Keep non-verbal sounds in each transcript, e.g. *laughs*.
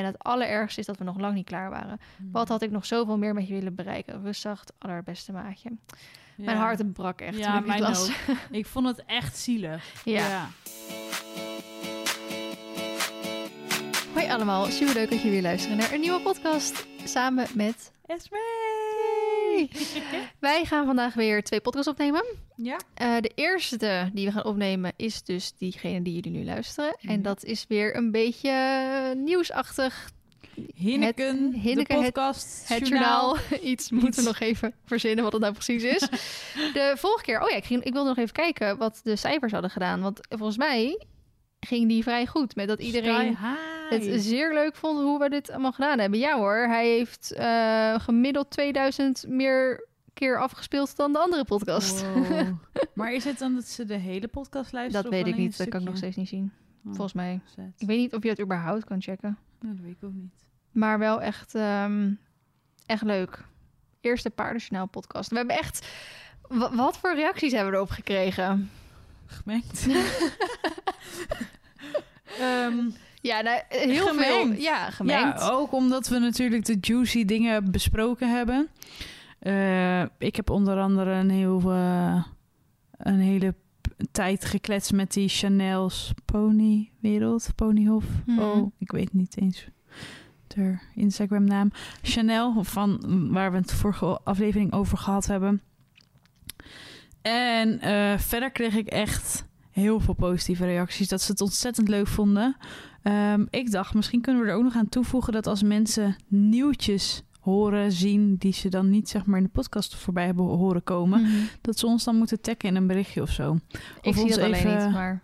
En het allerergste is dat we nog lang niet klaar waren. Wat had ik nog zoveel meer met je willen bereiken? Rustig, het allerbeste maatje. Mijn hart brak echt Ja, mijn ook. *laughs* Ik vond het echt zielig. Ja. Hoi allemaal, super leuk dat je weer luisteren naar een nieuwe podcast samen met... Esme! *laughs* Wij gaan vandaag weer twee podcasts opnemen. Ja. Eh, de eerste die we gaan opnemen is dus diegene die jullie nu luisteren. En dat is weer een beetje nieuwsachtig. Hinneken, Het- de podcast, Het journaal. Iets *laughs* Iets. moeten we nog even verzinnen wat het nou precies is. *laughs* De vorige keer, oh ja, ik, ging, ik wilde nog even kijken wat de cijfers hadden gedaan. Want volgens mij ging die vrij goed met dat iedereen het zeer leuk vond hoe we dit allemaal gedaan hebben. Ja hoor, hij heeft eh, gemiddeld 2000 meer keer afgespeeld dan de andere podcast. Wow. *laughs* maar is het dan dat ze de hele podcast luisteren? Dat weet ik niet, dat kan ik nog steeds niet zien. Oh, Volgens mij. zet. Ik weet niet of je het überhaupt kan checken. Nou, dat weet ik ook niet. Maar wel echt, ehm, echt leuk. Eerste Paardenjournaal podcast. We hebben echt... wa- Wat voor reacties hebben we erop gekregen? Gemengd. *laughs* Ehm, Ja, nou, heel veel. Ja, gemengd. Ja, ook omdat we natuurlijk de juicy dingen besproken hebben. Eh, ik heb onder andere een, heel, eh, een hele tijd gekletst met die Chanel's ponywereld, ponyhof. Mhm. Oh, ik weet niet eens de Instagram naam. Chanel, van waar we het vorige aflevering over gehad hebben. En eh, verder kreeg ik echt heel veel positieve reacties. Dat ze het ontzettend leuk vonden. Ehm, ik dacht, misschien kunnen we er ook nog aan toevoegen dat als mensen nieuwtjes horen, zien, die ze dan niet zeg maar in de podcast voorbij hebben horen komen, Mhm. dat ze ons dan moeten taggen in een berichtje of zo. Ik Of zie het alleen even- niet, maar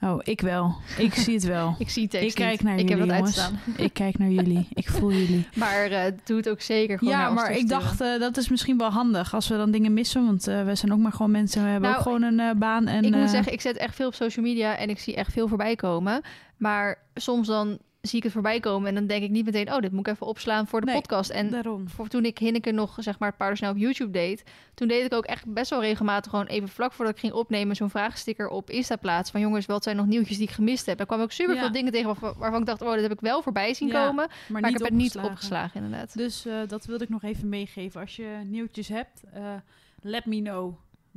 Oh, ik wel. Ik zie het wel. *laughs* ik zie tekst Ik kijk niet. naar Ik heb jullie, dat jongens. uitstaan. Ik kijk naar jullie. *laughs* Ik voel jullie. Maar eh doe het ook zeker gewoon Ja, maar ik dacht, eh, dat is misschien wel handig als we dan dingen missen. Want eh, we zijn ook maar gewoon mensen. We hebben Nou, ook gewoon een baan. En, ik moet zeggen, ik zet echt veel op social media en ik zie echt veel voorbij komen. Maar soms dan zie ik het voorbij komen en dan denk ik niet meteen... oh, dit moet ik even opslaan voor de Nee, podcast. En daarom. voor toen ik Hinneke nog, zeg maar, het paardensnel op YouTube deed... toen deed ik ook echt best wel regelmatig gewoon even vlak voordat ik ging opnemen... zo'n vraagsticker op Insta plaats van... jongens, wat zijn nog nieuwtjes die ik gemist heb? Er kwamen ook super veel dingen tegen waarvan, waarvan ik dacht... oh, dat heb ik wel voorbij zien Ja, komen. Maar, ik heb het niet opgeslagen. opgeslagen, inderdaad. Dus eh, dat wilde ik nog even meegeven. Als je nieuwtjes hebt, eh, let me know.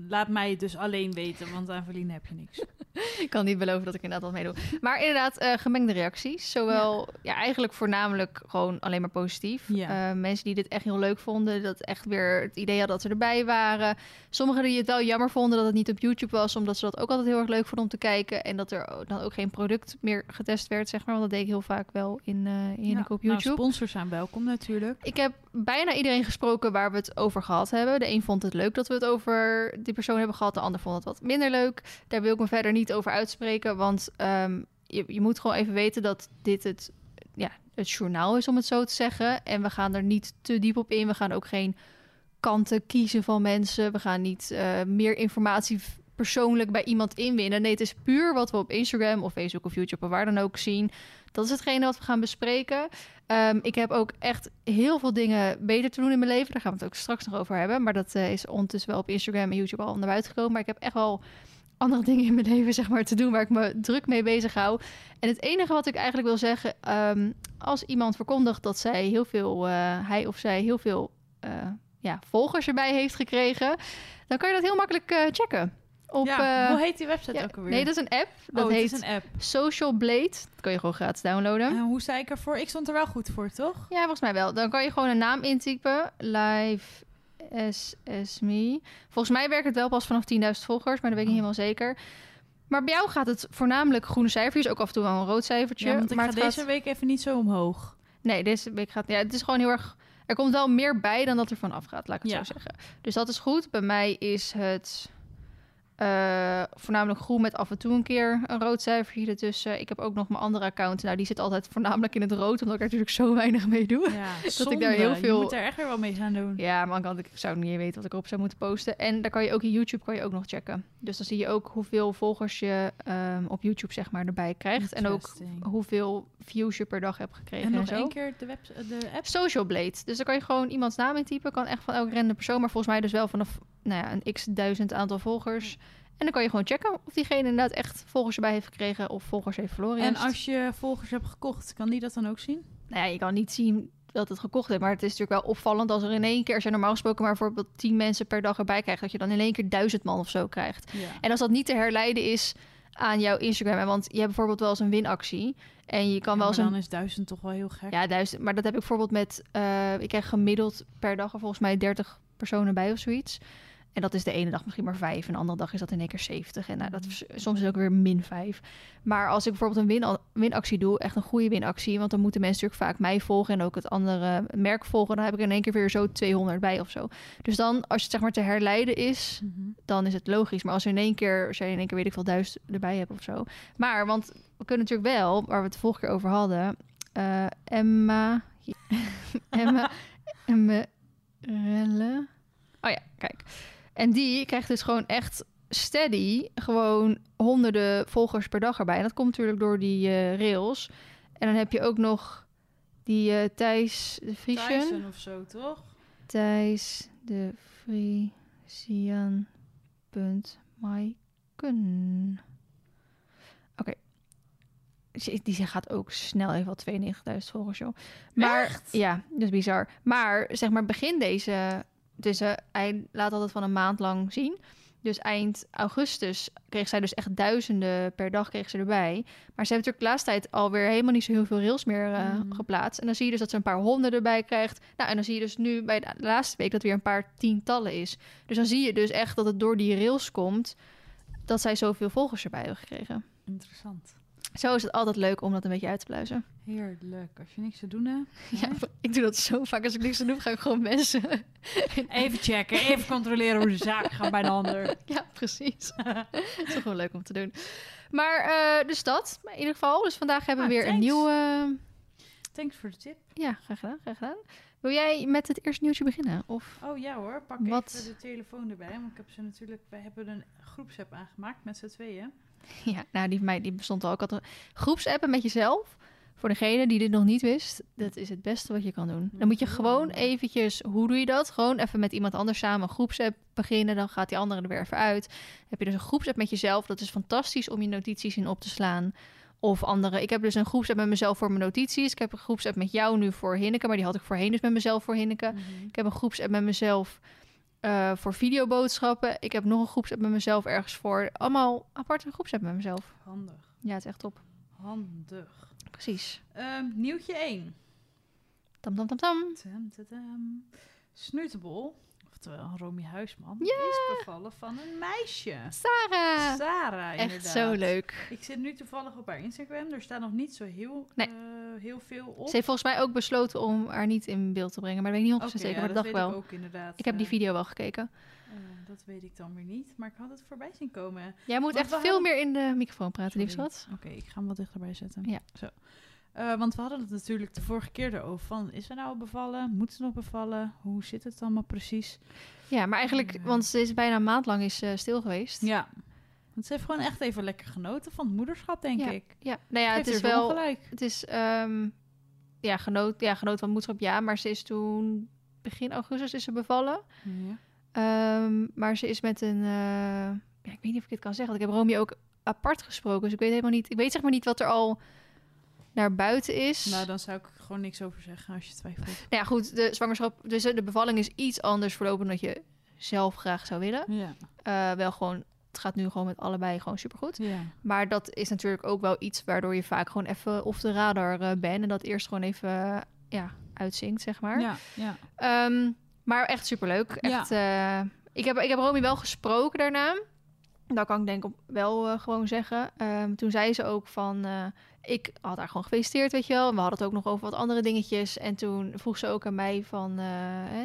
Laat mij het dus alleen weten, want aan Verlien heb je niks. *laughs* Ik kan niet beloven dat ik inderdaad wat meedoe. Maar inderdaad, eh, gemengde reacties. Zowel, ja. eigenlijk voornamelijk gewoon alleen maar positief. Ja. Eh, mensen die dit echt heel leuk vonden. Dat echt weer het idee hadden dat ze erbij waren. Sommigen die het wel jammer vonden dat het niet op YouTube was. Omdat ze dat ook altijd heel erg leuk vonden om te kijken. En dat er dan ook geen product meer getest werd, zeg maar. Want dat deed ik heel vaak wel in, eh in Ja, op nou, YouTube. sponsors zijn welkom natuurlijk. Ik heb bijna iedereen gesproken waar we het over gehad hebben. De een vond het leuk dat we het over die persoon hebben gehad. De ander vond het wat minder leuk. Daar wil ik me verder niet over uitspreken. Want ehm, je, je moet gewoon even weten dat dit het, ja, het journaal is, om het zo te zeggen. En we gaan er niet te diep op in. We gaan ook geen kanten kiezen van mensen. We gaan niet eh, meer informatie persoonlijk bij iemand inwinnen. Nee, het is puur wat we op Instagram of Facebook of YouTube of waar dan ook zien. Dat is hetgene wat we gaan bespreken. Ehm, ik heb ook echt heel veel dingen beter te doen in mijn leven. Daar gaan we het ook straks nog over hebben. Maar dat eh, is ondertussen wel op Instagram en YouTube al naar buiten gekomen. Maar ik heb echt wel andere *laughs* dingen in mijn leven zeg maar, te doen waar ik me druk mee bezig hou. En het enige wat ik eigenlijk wil zeggen, ehm, als iemand verkondigt dat zij heel veel, eh, hij of zij heel veel eh, ja, volgers erbij heeft gekregen, dan kan je dat heel makkelijk checken. Op, ja, eh, hoe heet die website ja, ook alweer? nee, dat is een app. Dat oh, heet een app. Social Blade. Dat kan je gewoon gratis downloaden. En hoe sta ik ervoor? Ik stond er wel goed voor, toch? Ja, volgens mij wel. Dan kan je gewoon een naam intypen. Live as me. Volgens mij werkt het wel pas vanaf 10.000 volgers, maar dat weet ik niet helemaal zeker. Maar bij jou gaat het voornamelijk groene cijfertjes, ook af en toe wel een rood cijfertje. Ja, want ik maar ga het gaat- deze week even niet zo omhoog. Nee, deze week gaat... Ja, het is gewoon heel erg... Er komt wel meer bij dan dat er van afgaat, laat ik het Ja. zo zeggen. Dus dat is goed. Bij mij is het eh, voornamelijk groen met af en toe een keer een rood cijfertje ertussen. Ik heb ook nog mijn andere account. Nou, die zit altijd voornamelijk in het rood, omdat ik er natuurlijk zo *laughs* weinig mee doe. Ja, *laughs* Dat ik daar heel veel- Je moet er echt weer wel mee gaan doen. Ja, maar ik zou niet weten wat ik erop zou moeten posten. En daar kan je ook in YouTube kan je ook nog checken. Dus dan zie je ook hoeveel volgers je ehm, op YouTube zeg maar erbij krijgt. En ook hoeveel views je per dag hebt gekregen En en, nog zo. één keer de, web, de app. Social Blade. Dus dan kan je gewoon iemands naam intypen. Kan echt van elke random persoon. Maar volgens mij dus wel vanaf nou ja, een x duizend aantal volgers. En dan kan je gewoon checken of diegene inderdaad echt volgers erbij heeft gekregen of volgers heeft verloren. En als je volgers hebt gekocht, kan die dat dan ook zien? nou ja, je kan niet zien dat het gekocht heeft. Maar het is natuurlijk wel opvallend als er in één keer, als je normaal gesproken maar bijvoorbeeld tien mensen per dag erbij krijgt, dat je dan in één keer duizend man of zo krijgt. Ja. En als dat niet te herleiden is aan jouw Instagram, want je hebt bijvoorbeeld wel eens een winactie en je kan Ja, wel eens een dan is duizend toch wel heel gek. ja, duizend. Maar dat heb ik bijvoorbeeld met... eh, ik krijg gemiddeld per dag er volgens mij 30 personen bij of zoiets. En dat is de ene dag misschien maar vijf. En de andere dag is dat in één keer 70. En nou, dat, is- soms is het ook weer min vijf. Maar als ik bijvoorbeeld een win, winactie doe, echt een goede winactie... want dan moeten mensen natuurlijk vaak mij volgen... en ook het andere merk volgen... dan heb ik in één keer weer zo 200 bij of zo. Dus dan, als het zeg maar te herleiden is Mhm. dan is het logisch. Maar als je in één keer, als je in één keer weet ik veel duizend erbij hebt of zo. Maar, want we kunnen natuurlijk wel, waar we het de vorige keer over hadden, eh, Emma, *laughs* Emma, Emma Relle. Oh ja, kijk. En die krijgt dus gewoon echt steady, gewoon honderden volgers per dag erbij. En dat komt natuurlijk door die eh, rails. En dan heb je ook nog die eh, Thijs de Friesen. Of zo, toch? Thijs de Friesian. Punt Maiken. Oké. Die gaat ook snel even al 92.000 volgers, joh. Maar Echt? ja, dat is bizar. Maar zeg maar begin deze... Dus eh, hij laat altijd van een maand lang zien. Dus eind augustus kreeg zij dus echt duizenden per dag kreeg ze erbij. Maar ze hebben natuurlijk de laatste tijd alweer helemaal niet zo heel veel rails meer eh, Mhm. geplaatst. En dan zie je dus dat ze een paar honderd erbij krijgt. Nou, en dan zie je dus nu bij de laatste week dat weer een paar tientallen is. Dus dan zie je dus echt dat het door die rails komt dat zij zoveel volgers erbij hebben gekregen. Interessant. Zo is het altijd leuk om dat een beetje uit te pluizen. Heerlijk. Als je niks te doen hebt. *laughs* Ja, ik doe dat zo vaak. Als ik niks te doen, ga ik gewoon mensen. *laughs* Even checken, even controleren hoe de zaken gaan bij de ander. *laughs* Ja, precies. Het is toch gewoon leuk om te doen. Maar eh, dus dat, in ieder geval. Dus vandaag hebben we Ah, weer een nieuwe... Thanks voor de tip. Ja, graag gedaan, graag gedaan. Wil jij met het eerste nieuwtje beginnen? Of... Oh ja hoor, pak Wat? even de telefoon erbij. Want ik heb ze natuurlijk, wij hebben een groepsapp aangemaakt met z'n tweeën. *laughs* Ja, nou, die mij die bestond al. Ik had een groepsappen met jezelf. Voor degene die dit nog niet wist, dat is het beste wat je kan doen. Dan moet je gewoon eventjes, hoe doe je dat? Gewoon even met iemand anders samen een groepsapp beginnen. Dan gaat die andere er weer even uit. Dan heb je dus een groepsapp met jezelf. Dat is fantastisch om je notities in op te slaan. Of andere. Ik heb dus een groepsapp met mezelf voor mijn notities. Ik heb een groepsapp met jou nu voor Hinneke. Maar die had ik voorheen dus met mezelf voor Hinneke. Ik heb een groepsapp met mezelf eh, voor videoboodschappen. Ik heb nog een groepsapp met mezelf ergens voor. Allemaal aparte groepsapp met mezelf. Handig. Ja, het is echt top. Handig. Precies. Ehm, nieuwtje 1. Tam, tam, tam, tam. Tam, tam, tam. Oftewel Romy Huisman, Ja! is bevallen van een meisje. Sarah! Sarah, Echt inderdaad. zo leuk. Ik zit nu toevallig op haar Instagram. Er staat nog niet zo heel, Nee. eh, heel veel op. Ze heeft volgens mij ook besloten om haar niet in beeld te brengen. Maar dat weet ik niet 100% Oké, zeker, ja, maar dat dacht ik wel. Ik, ook inderdaad. Ik heb die eh, video wel gekeken. eh, dat weet ik dan weer niet, maar ik had het voorbij zien komen. Jij moet Want echt veel hadden- meer in de microfoon praten, liefst wat. Oké, ik ga hem wat dichterbij zetten. Ja. Zo. Eh, want we hadden het natuurlijk de vorige keer erover van... is ze nou al bevallen? Moet ze nog bevallen? Hoe zit het allemaal precies? Ja, maar eigenlijk, Ja. want ze is bijna een maand lang is, eh, stil geweest. Ja. Want ze heeft gewoon echt even lekker genoten van het moederschap, denk Ja, ik. Ja, nou ja, het is wel... ongelijk. Het is, ehm, ja, genoot, ja, genoot van moederschap, ja. Maar ze is toen, begin augustus is ze bevallen. Ja. Ehm, maar ze is met een, eh, ja, ik weet niet of ik het kan zeggen, want ik heb Romeo ook apart gesproken. Dus ik weet helemaal niet, ik weet zeg maar niet wat er al naar buiten is. Nou, dan zou ik gewoon niks over zeggen als je twijfelt. Nou ja, goed, de zwangerschap, dus de bevalling is iets anders verlopen dan je zelf graag zou willen. Ja. Eh, wel gewoon, het gaat nu gewoon met allebei gewoon supergoed. Ja. Maar dat is natuurlijk ook wel iets waardoor je vaak gewoon even off de radar eh, bent. En dat eerst gewoon even, eh, ja, uitzinkt, zeg maar. Ja, ja. Ehm, maar echt superleuk. Echt, eh, ik, heb, ik heb Romy wel gesproken daarna. Dat kan ik denk ik wel eh, gewoon zeggen. Ehm, toen zei ze ook van... eh, ik had haar gewoon gefeliciteerd, weet je wel. We hadden het ook nog over wat andere dingetjes. En toen vroeg ze ook aan mij van... eh,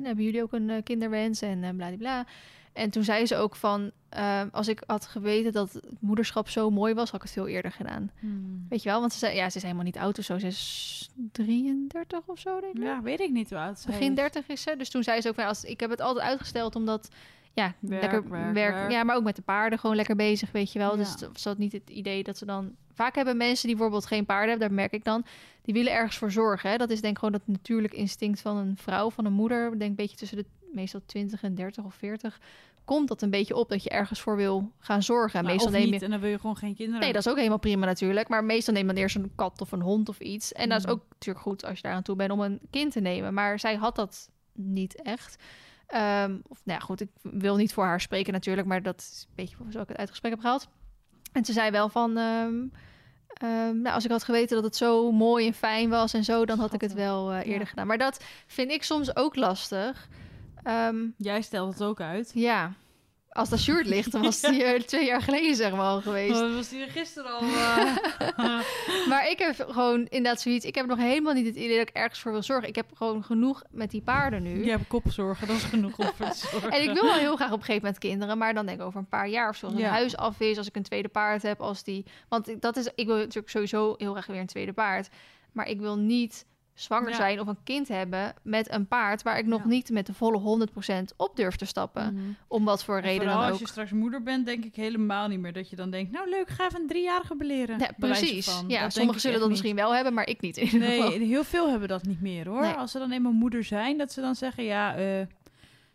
hebben jullie ook een kinderwens? En uh, bla. En toen zei ze ook van... ehm, als ik had geweten dat het moederschap zo mooi was... had ik het veel eerder gedaan. Hmm. Weet je wel? Want ze zei... Ja, ze is helemaal niet oud of zo. Ze is 33 of zo, denk ik. Ja, weet ik niet hoe oud zij Begin is. 30 is ze. Dus toen zei ze ook van, als, ik heb het altijd uitgesteld omdat, ja, Werk, lekker werk, werk, werk. Ja, maar ook met de paarden gewoon lekker bezig, weet je wel. Ja. Dus ze had niet het idee dat ze dan... Vaak hebben mensen die bijvoorbeeld geen paarden hebben, daar merk ik dan, die willen ergens voor zorgen. Hè? Dat is denk ik gewoon dat natuurlijk instinct van een vrouw, van een moeder. Denk een beetje tussen de meestal 20 en 30 of 40 komt dat een beetje op dat je ergens voor wil gaan zorgen. En Nou, meestal neem niet, je... en dan wil je gewoon geen kinderen. Nee, dat is ook helemaal prima natuurlijk. Maar meestal neem je eerst een kat of een hond of iets. En dat is Mhm. ook natuurlijk goed als je daar aan toe bent om een kind te nemen. Maar zij had dat niet echt. Ehm, of nou ja, goed, ik wil niet voor haar spreken natuurlijk, maar dat is een beetje zo ik het uit het gesprek heb gehaald. En ze zei wel van, ehm, ehm, nou, als ik had geweten dat het zo mooi en fijn was en zo, dan had ik het wel eh, eerder Ja. gedaan. Maar dat vind ik soms ook lastig. Jij stelt het ook uit. ja, als dat shirt ligt, dan was *laughs* die twee jaar geleden zeg maar al geweest. Oh, was die gisteren al? *laughs* eh? Maar ik heb gewoon inderdaad zoiets. Ik heb nog helemaal niet het idee dat ik ergens voor wil zorgen. Ik heb gewoon genoeg met die paarden nu. Je hebt kopzorgen, dat is genoeg om voor te *laughs* zorgen. En ik wil wel heel graag op een gegeven moment kinderen, maar dan denk ik over een paar jaar of zo. Als Ja. een huis af is, als ik een tweede paard heb, als die. Want ik- dat is, ik wil natuurlijk sowieso heel graag weer een tweede paard. Maar ik wil niet zwanger Ja. zijn of een kind hebben met een paard waar ik nog Ja. niet met de volle 100% op durf te stappen. Mhm. Om wat voor En reden dan als ook. je straks moeder bent, denk ik helemaal niet meer dat je dan denkt... nou leuk, ga even een driejarige beleren. Ja, precies. van. Ja, denk sommigen zullen dat niet. misschien wel hebben, maar ik niet in ieder geval. Nee, heel veel hebben dat niet meer hoor. Nee. Als ze dan eenmaal moeder zijn, dat ze dan zeggen... ja, eh,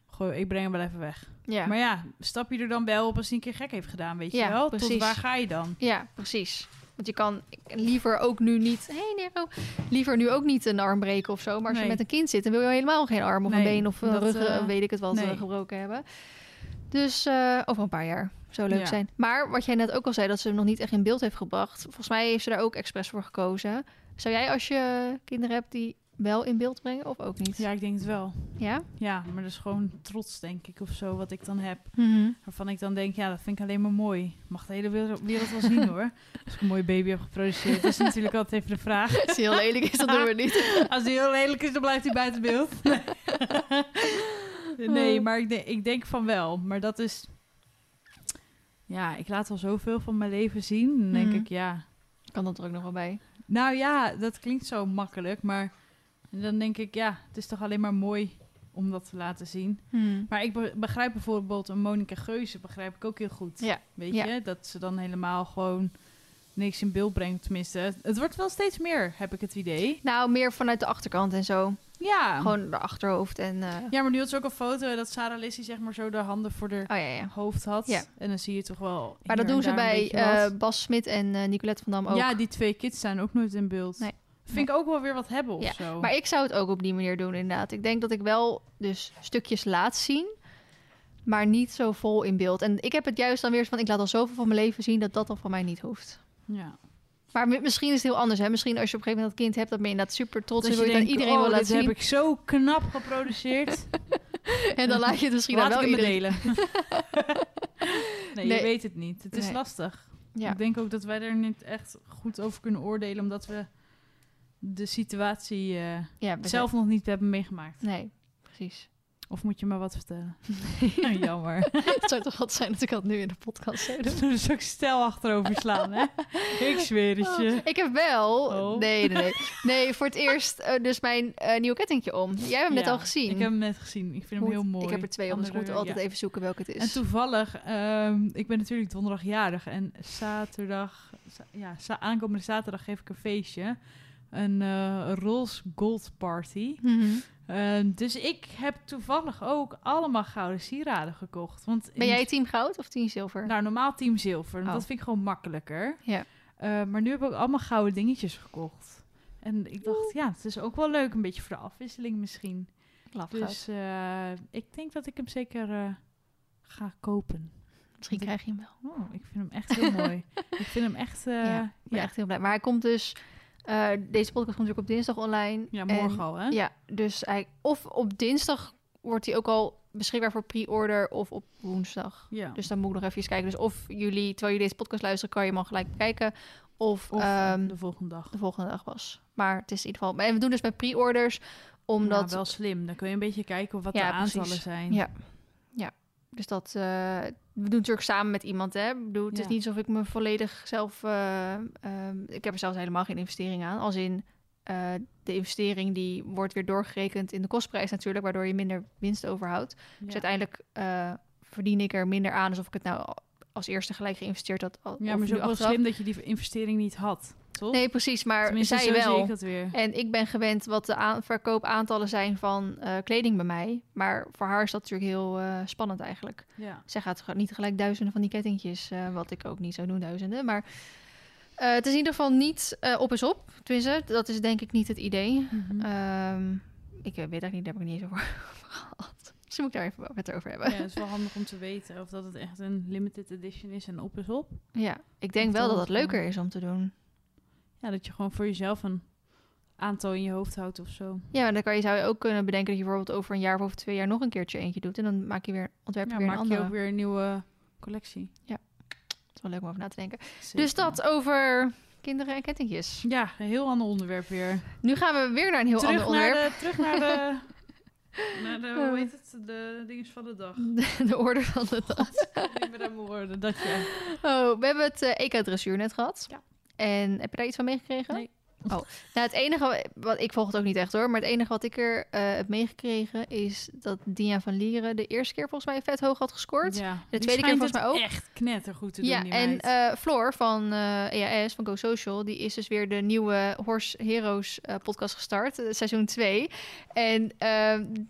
goh, ik breng hem wel even weg. Ja. Maar ja, stap je er dan wel op als hij een keer gek heeft gedaan, weet je wel? Tot precies. waar ga je dan? Ja, precies. Want je kan liever ook nu niet... hey Nero. Liever nu ook niet een arm breken of zo. Maar als Nee. je met een kind zit, dan wil je helemaal geen arm of een Nee, been of een dat, rug, eh, eh, weet ik het wat, nee. eh, gebroken hebben. Dus eh, over een paar jaar. Zou leuk Ja. zijn. Maar wat jij net ook al zei, dat ze hem nog niet echt in beeld heeft gebracht. Volgens mij heeft ze daar ook expres voor gekozen. Zou jij als je kinderen hebt die wel in beeld brengen of ook niet? Ja, ik denk het wel. Ja? Ja, maar dat is gewoon trots, denk ik, of zo, wat ik dan heb. Mhm. Waarvan ik dan denk, ja, dat vind ik alleen maar mooi. Mag de hele wereld, wereld wel zien, hoor. *laughs* Als ik een mooie baby heb geproduceerd. Dat is natuurlijk altijd even de vraag. Als hij heel lelijk is, dan doen we het niet. *laughs* Als die heel lelijk is, dan blijft hij buiten beeld. *laughs* nee, maar ik, denk- ik denk van wel. Maar dat is... Ja, ik laat al zoveel van mijn leven zien. Dan denk Mhm. ik, ja... Kan dat er ook nog wel bij. Nou ja, dat klinkt zo makkelijk. Maar dan denk ik, ja, het is toch alleen maar mooi om dat te laten zien. Mhm. Maar ik be- begrijp bijvoorbeeld een Monika Geuze, begrijp ik ook heel goed. Ja. Weet Ja. je, dat ze dan helemaal gewoon niks in beeld brengt. Tenminste, het- wordt wel steeds meer, heb ik het idee. Nou, meer vanuit de achterkant en zo. Ja. Gewoon de achterhoofd en... eh, Ja, maar nu had ze ook een foto dat Sarah Lissy zeg maar zo de handen voor haar Oh ja, ja. hoofd had. Ja. En dan zie je toch wel Maar dat doen en ze bij eh, Bas Smit en eh, Nicolette van Dam ook. Ja, die twee kids staan ook nooit in beeld. Nee. Vind ik ook wel weer wat hebben of Ja, zo. Maar ik zou het ook op die manier doen, inderdaad. Ik denk dat ik wel dus stukjes laat zien, maar niet zo vol in beeld. En ik heb het juist dan weer van, ik laat al zoveel van mijn leven zien dat dat dan van mij niet hoeft. ja. Maar mi- misschien is het heel anders, hè? Misschien als je op een gegeven moment dat kind hebt, dan ben je inderdaad super trots Dat en wil je iedereen oh, wil laten dit zien. heb ik zo knap geproduceerd. *laughs* En dan laat je het misschien Laat wel ik iedereen. delen. nee, *laughs* Nee. je weet het niet. Het is Nee. lastig. Ja. Ik denk ook dat wij er niet echt goed over kunnen oordelen, omdat we de situatie eh, ja, zelf nog niet hebben meegemaakt. Nee, precies. Of moet je maar wat vertellen? *laughs* Jammer. Het zou toch wat zijn dat ik dat nu in de podcast zou doen. *laughs* dus ook stel achterover slaan, hè? Ik zweer het je. Oh, ik heb wel. Oh. Nee, nee, nee. Nee, voor het eerst eh, dus mijn eh nieuwe kettingje om. Jij hebt hem net al gezien. Ik heb hem net gezien. Ik vind hem Moet- heel mooi. Ik heb er twee om, dus ik moet Andere- altijd ja. even zoeken welke het is. En toevallig, ehm, ik ben natuurlijk donderdag jarig en zaterdag, za- ja, za- aankomende zaterdag geef ik een feestje. Een eh Rolls Gold Party. Mhm. Ehm, dus ik heb toevallig ook allemaal gouden sieraden gekocht. Want Ben jij team goud of team zilver? Nou, normaal team zilver. Oh. Dat vind ik gewoon makkelijker. Ja. Eh, maar nu heb ik ook allemaal gouden dingetjes gekocht. En ik dacht, ja, het is ook wel leuk. Een beetje voor de afwisseling misschien. Laf. Dus eh, ik denk dat ik hem zeker eh, ga kopen. Misschien krijg je hem wel. Oh, ik vind hem echt heel mooi. *laughs* Ik vind hem echt... ja, ja, ik ben echt heel blij. Maar hij komt dus... eh, deze podcast komt natuurlijk op dinsdag online. Ja, En- morgen al, hè? Ja, dus hij... Of op dinsdag wordt hij ook al beschikbaar voor pre-order of op woensdag. Ja. Dus dan moet ik nog even kijken. Dus of jullie, terwijl jullie deze podcast luisteren, kan je hem al gelijk bekijken. Of, Of ehm, de volgende dag. de volgende dag was. Maar het is in ieder geval... En we doen dus met pre-orders, omdat... Ja, wel slim. Dan kun je een beetje kijken wat Ja, de aantallen zijn. Ja. Dus dat... eh, we doen natuurlijk samen met iemand, hè. Ik bedoel, het is niet alsof ik me volledig zelf... ehm, ik heb er zelfs helemaal geen investering aan. Als in... eh, de investering die wordt weer doorgerekend in de kostprijs natuurlijk, waardoor je minder winst overhoudt. Ja. Dus uiteindelijk verdien ik er minder aan alsof ik het nou als eerste gelijk geïnvesteerd had. al- Ja, maar het is ook wel slim dat je die investering niet had. Toch? Nee, precies, maar Tenminste, zij zie wel. ik dat weer. En ik ben gewend wat de aan- verkoopaantallen zijn van eh, kleding bij mij. Maar voor haar is dat natuurlijk heel eh, spannend eigenlijk. Ja. Zij gaat niet gelijk duizenden van die kettingjes, eh, wat ik ook niet zou doen, duizenden. Maar het is in ieder geval niet op is op. Tenminste, dat is denk ik niet het idee. Ehm, ik weet eigenlijk niet, daar heb ik niet eens over *laughs* gehad. Misschien moet ik daar even met over hebben. ja, het is wel handig om te weten of dat het echt een limited edition is en op is op. Ja, ik denk Of wel dat het leuker is om te doen. Ja, dat je gewoon voor jezelf een aantal in je hoofd houdt of zo. Ja, en dan kan je, zou je ook kunnen bedenken dat je bijvoorbeeld over een jaar of over twee jaar nog een keertje eentje doet. En dan maak je weer, ontwerp je Ja, weer maak een je andere. ook weer een nieuwe collectie. Het is wel leuk om over na te denken. Zeker. Dus dat over kinderen en kettingjes. Ja, een heel ander onderwerp weer. Nu gaan we weer naar een heel terug, ander naar onderwerp. de, terug naar de... *laughs* Naar de, hoe heet het? De dinges van de dag. *laughs* De, de orde van de dag. *laughs* Ik ben aan mijn woorden, dat ja. Oh, we hebben het eh, EK-dressuur net gehad. Ja. En heb je daar iets van meegekregen? Nee. Oh, nou het enige, wat ik volg het ook niet echt hoor, maar het enige wat ik er eh, heb meegekregen is dat Dia van Lieren de eerste keer volgens mij vet hoog had gescoord. Ja, de tweede keer volgens mij ook. echt knettergoed te doen, Ja, en eh, Floor van eh, EAS, van Go Social, die is dus weer de nieuwe Horse Heroes podcast gestart, seizoen 2. En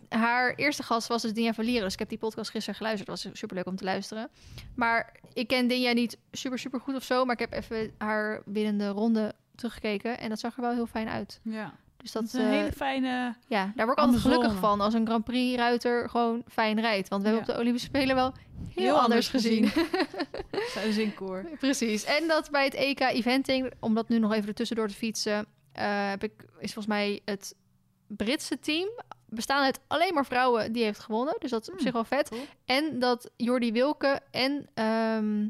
haar eerste gast was dus Dinja van Lieren, dus ik heb die podcast gisteren geluisterd. Het was superleuk om te luisteren. Maar ik ken Dinja niet super, super goed of zo, maar ik heb even haar binnen de ronde teruggekeken en dat zag er wel heel fijn uit. ja, Dus dat dat, is een eh, hele fijne... ja, daar word ik altijd gelukkig van als een Grand Prix ruiter gewoon fijn rijdt. Want we hebben op de Olympische Spelen wel heel, anders gezien. *laughs* Zijn zinkoor. *laughs* Precies. En dat bij het EK Eventing, om dat nu nog even ertussendoor te fietsen, eh, heb ik, is volgens mij het Britse team bestaan uit alleen maar vrouwen die heeft gewonnen. Dus dat is op Hmm, zich wel vet. cool. En dat Jordi Wilke en ehm,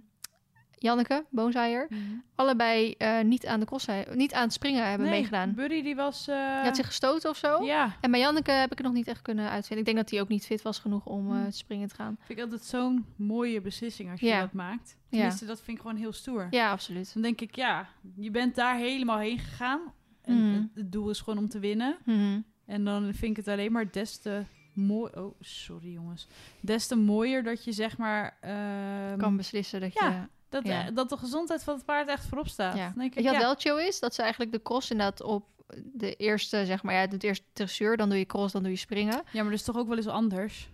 Janneke Boonzaaier allebei eh, niet aan de cross, niet aan het springen hebben Nee, meegedaan. Buddy die was... Die had zich gestoten of zo. Ja, En bij Janneke heb ik het nog niet echt kunnen uitvinden. Ik denk dat hij ook niet fit was genoeg om eh, Hmm. te springen te gaan. vind ik altijd zo'n mooie beslissing als je Ja. dat maakt. Ja. Tenminste, dat vind ik gewoon heel stoer. Ja, absoluut. Dan denk ik, ja, je bent daar helemaal heen gegaan. En Mhm. het, het doel is gewoon om te winnen. Mhm. En dan vind ik het alleen maar des te mooi... Oh, sorry jongens. Des te mooier dat je zeg maar... ehm, Kan beslissen dat ja. Dat, ja. eh, dat de gezondheid van het paard echt voorop staat. Ja. Denk ik, ja, wel chill is? Dat ze eigenlijk de cross inderdaad op de eerste, zeg maar, ja, het eerste dressuur, dan doe je cross, dan doe je springen. ja, maar dat is toch ook wel eens anders?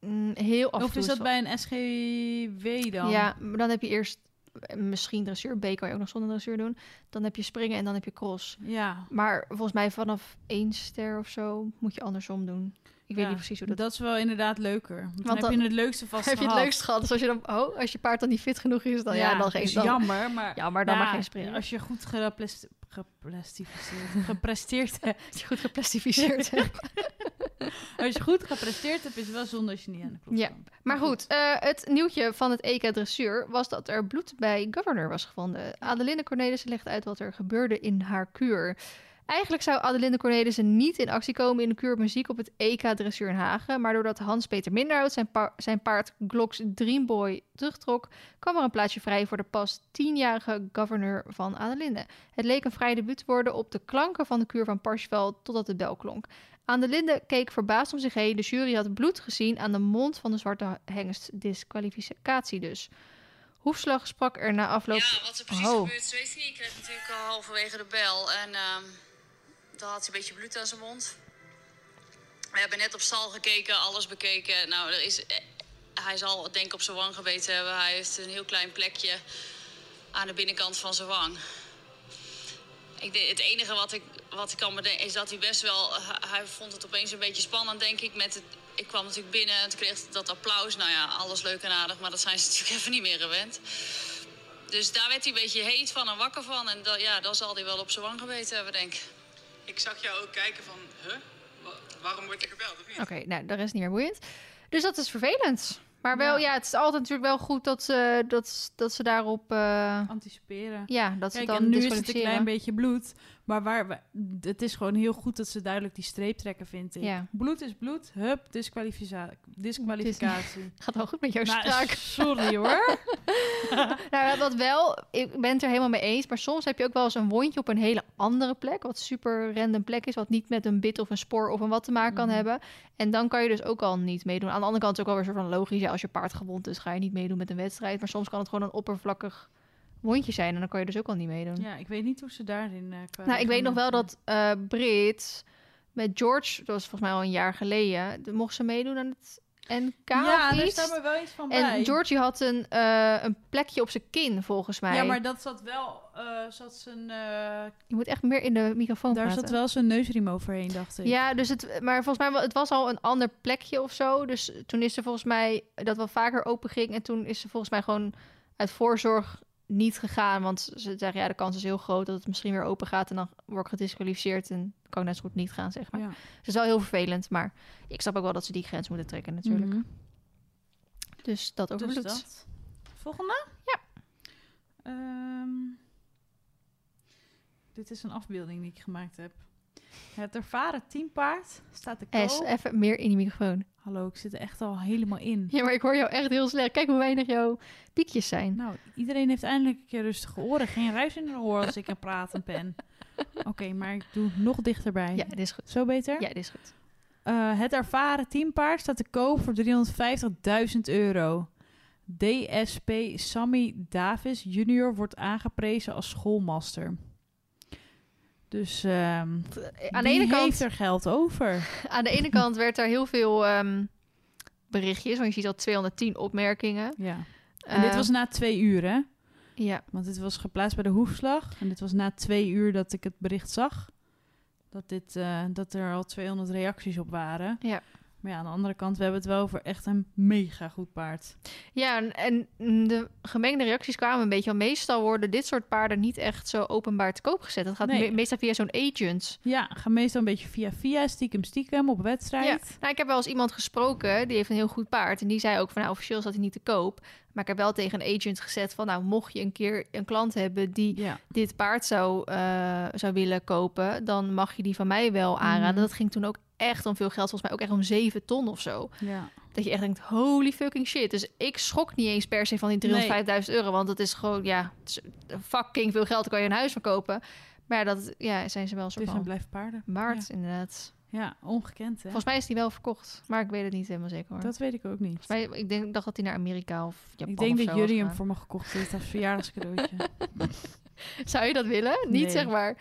Mm, heel af of is dat bij een SGW dan? Ja, maar dan heb je eerst eh, misschien dressuur, B kan je ook nog zonder dressuur doen. Dan heb je springen en dan heb je cross. Ja, Maar volgens mij vanaf één ster of zo moet je andersom doen. Ik weet niet precies hoe dat, dat... is wel inderdaad leuker. Want, dan Want heb je het leukste vast *laughs* Heb je het gehad. leukst gehad? Dus als je dan, oh, als je paard dan niet fit genoeg is, dan ja, dan geen is dan, jammer, maar... Ja, maar dan maar geen springen. Als je goed geplastificeerd- *laughs* gepresteerd hebt. Als je goed geplastificeerd *laughs* hebt. Als je goed gepresteerd hebt, is het wel zonde als je niet aan de klok Ja. Maar goed, eh, het nieuwtje van het EK Dressuur was dat er bloed bij Governor was gevonden. Adelinde Cornelissen legt uit wat er gebeurde in haar kuur. Eigenlijk zou Adelinde Cornelissen niet in actie komen in de kuur op muziek op het EK Dressuur in Hagen. Maar doordat Hans-Peter Minderhout zijn, pa- zijn paard Glocks Dreamboy terugtrok, kwam er een plaatsje vrij voor de pas tienjarige governor van Adelinde. Het leek een vrij debuut te worden op de klanken van de kuur van Parsifal totdat de bel klonk. Adelinde keek verbaasd om zich heen. De jury had bloed gezien aan de mond van de zwarte hengst. Disqualificatie dus. Hoefslag sprak er na afloop... Ja, wat er precies Oh. gebeurd is, weet ik niet. Ik kreeg natuurlijk al halverwege de bel. En ehm dan had hij een beetje bloed aan zijn mond. We hebben net op stal gekeken, alles bekeken. Nou, er is, eh, hij zal denk ik op zijn wang gebeten hebben. Hij heeft een heel klein plekje aan de binnenkant van zijn wang. Ik, het enige wat ik, wat ik kan bedenken is dat hij best wel... hij- vond het opeens een beetje spannend, denk ik. Met het, ik kwam natuurlijk binnen en kreeg dat applaus. Nou ja, alles leuk en aardig, maar dat zijn ze *laughs* natuurlijk even niet meer gewend. Dus daar werd hij een beetje heet van en wakker van. En da, ja, dan zal hij wel op zijn wang gebeten hebben, denk ik. Ik zag jou ook kijken van, huh? Wa- waarom wordt er gebeld? Oké, nou, dat is niet meer boeiend. Dus dat is vervelend. Maar wel, ja, Ja. het is altijd natuurlijk wel goed dat ze, dat, dat ze daarop... eh, Anticiperen. ja, dat ze Kijk, dan en nu is het een klein beetje bloed. Maar waar, we- het is gewoon heel goed dat ze duidelijk die streep trekken, vind ik. Ja. Bloed is bloed. Hup, disqualifica- disqualificatie. *laughs* Gaat wel goed met jouw Nou, sorry *laughs* hoor. Nou, wat wel, ik ben het er helemaal mee eens. Maar soms heb je ook wel eens een wondje op een hele andere plek. Wat super random plek is. Wat niet met een bit of een spoor of een wat te maken kan Mhm. hebben. En dan kan je dus ook al niet meedoen. Aan de andere kant is het ook wel weer een soort van logisch. Ja, als je paard gewond is, ga je niet meedoen met een wedstrijd. Maar soms kan het gewoon een oppervlakkig wondjes zijn. En dan kan je dus ook al niet meedoen. Ja, ik weet niet hoe ze daarin uh, qua Nou, ik weet nog wel dat eh Brit met George, dat was volgens mij al een jaar geleden, de- mocht ze meedoen aan het NK Ja, of daar iets. staat me wel iets van bij. En Georgie had een, eh, een plekje op zijn kin, volgens mij. Ja, maar dat zat wel... eh, zat zijn, eh, Je moet echt meer in de microfoon daar praten. zat wel zijn neusriem overheen, dacht ik. Ja, dus het, maar volgens mij, het was al een ander plekje of zo. Dus toen is ze volgens mij dat wel vaker open ging. En toen is ze volgens mij gewoon uit voorzorg niet gegaan. Want ze zeggen, ja, de kans is heel groot dat het misschien weer open gaat. En dan word ik gedisqualificeerd en kan ik net zo goed niet gaan, zeg maar. Ja. Het is wel heel vervelend, maar ik snap ook wel dat ze die grens moeten trekken natuurlijk. Mhm. Dus dat over Dus dat. Volgende? Ja. Ehm, dit is een afbeelding die ik gemaakt heb. Het ervaren teampaard staat te koop. S, even meer in die microfoon. Hallo, ik zit er echt al helemaal in. Ja, maar ik hoor jou echt heel slecht. Kijk hoe weinig jouw piekjes zijn. Nou, iedereen heeft eindelijk een keer rustige oren. Geen ruis in de oor als ik aan praten ben. *laughs* Oké, maar ik doe nog dichterbij. Ja, dit is goed. Zo beter? Ja, dit is goed. Eh, het ervaren teampaard staat te koop voor 350.000 euro. DSP Sammy Davis junior wordt aangeprezen als schoolmaster. Dus ehm Aan de ene kant heeft er geld over? *laughs* Aan de ene kant werd er heel veel ehm, berichtjes, want je ziet al 210 opmerkingen. Ja. En dit Eh, was na twee uur, hè? Ja, Want dit was geplaatst bij de hoefslag. En dit was na twee uur dat ik het bericht zag. Dat, dit, eh, dat er al 200 reacties op waren. Ja. Maar ja, aan de andere kant, we hebben het wel over echt een mega goed paard. ja en, en de gemengde reacties kwamen een beetje. Want meestal worden dit soort paarden niet echt zo openbaar te koop gezet. Dat gaat Nee. me- meestal via zo'n agent. Ja, ga meestal een beetje via via, stiekem stiekem op wedstrijd. Ja. Nou, ik heb wel eens iemand gesproken, die heeft een heel goed paard. En die zei ook van, nou, officieel staat hij niet te koop. Maar ik heb wel tegen een agent gezet van, nou, mocht je een keer een klant hebben die Ja. dit paard zou, eh, zou willen kopen, dan mag je die van mij wel aanraden. Mhm. Dat ging toen ook echt om veel geld, volgens mij ook echt om 7 ton of zo. ja. Dat je echt denkt, holy fucking shit. Dus ik schrok niet eens per se van die 305.000 euro. Want het is gewoon, ja, is fucking veel geld. Dan kan je een huis verkopen. Maar ja, dat ja, zijn ze wel een Het soort is en van blijft paarden. waard, inderdaad. Ja, ongekend hè. Volgens mij is die wel verkocht. Maar ik weet het niet helemaal zeker hoor. Dat weet ik ook niet. Volgens mij, ik denk, dacht dat hij naar Amerika of Japan ik denk dat zo jullie hem voor me gekocht heeft als verjaardagscadeautje. *laughs* Zou je dat willen? Niet Nee. zeg maar...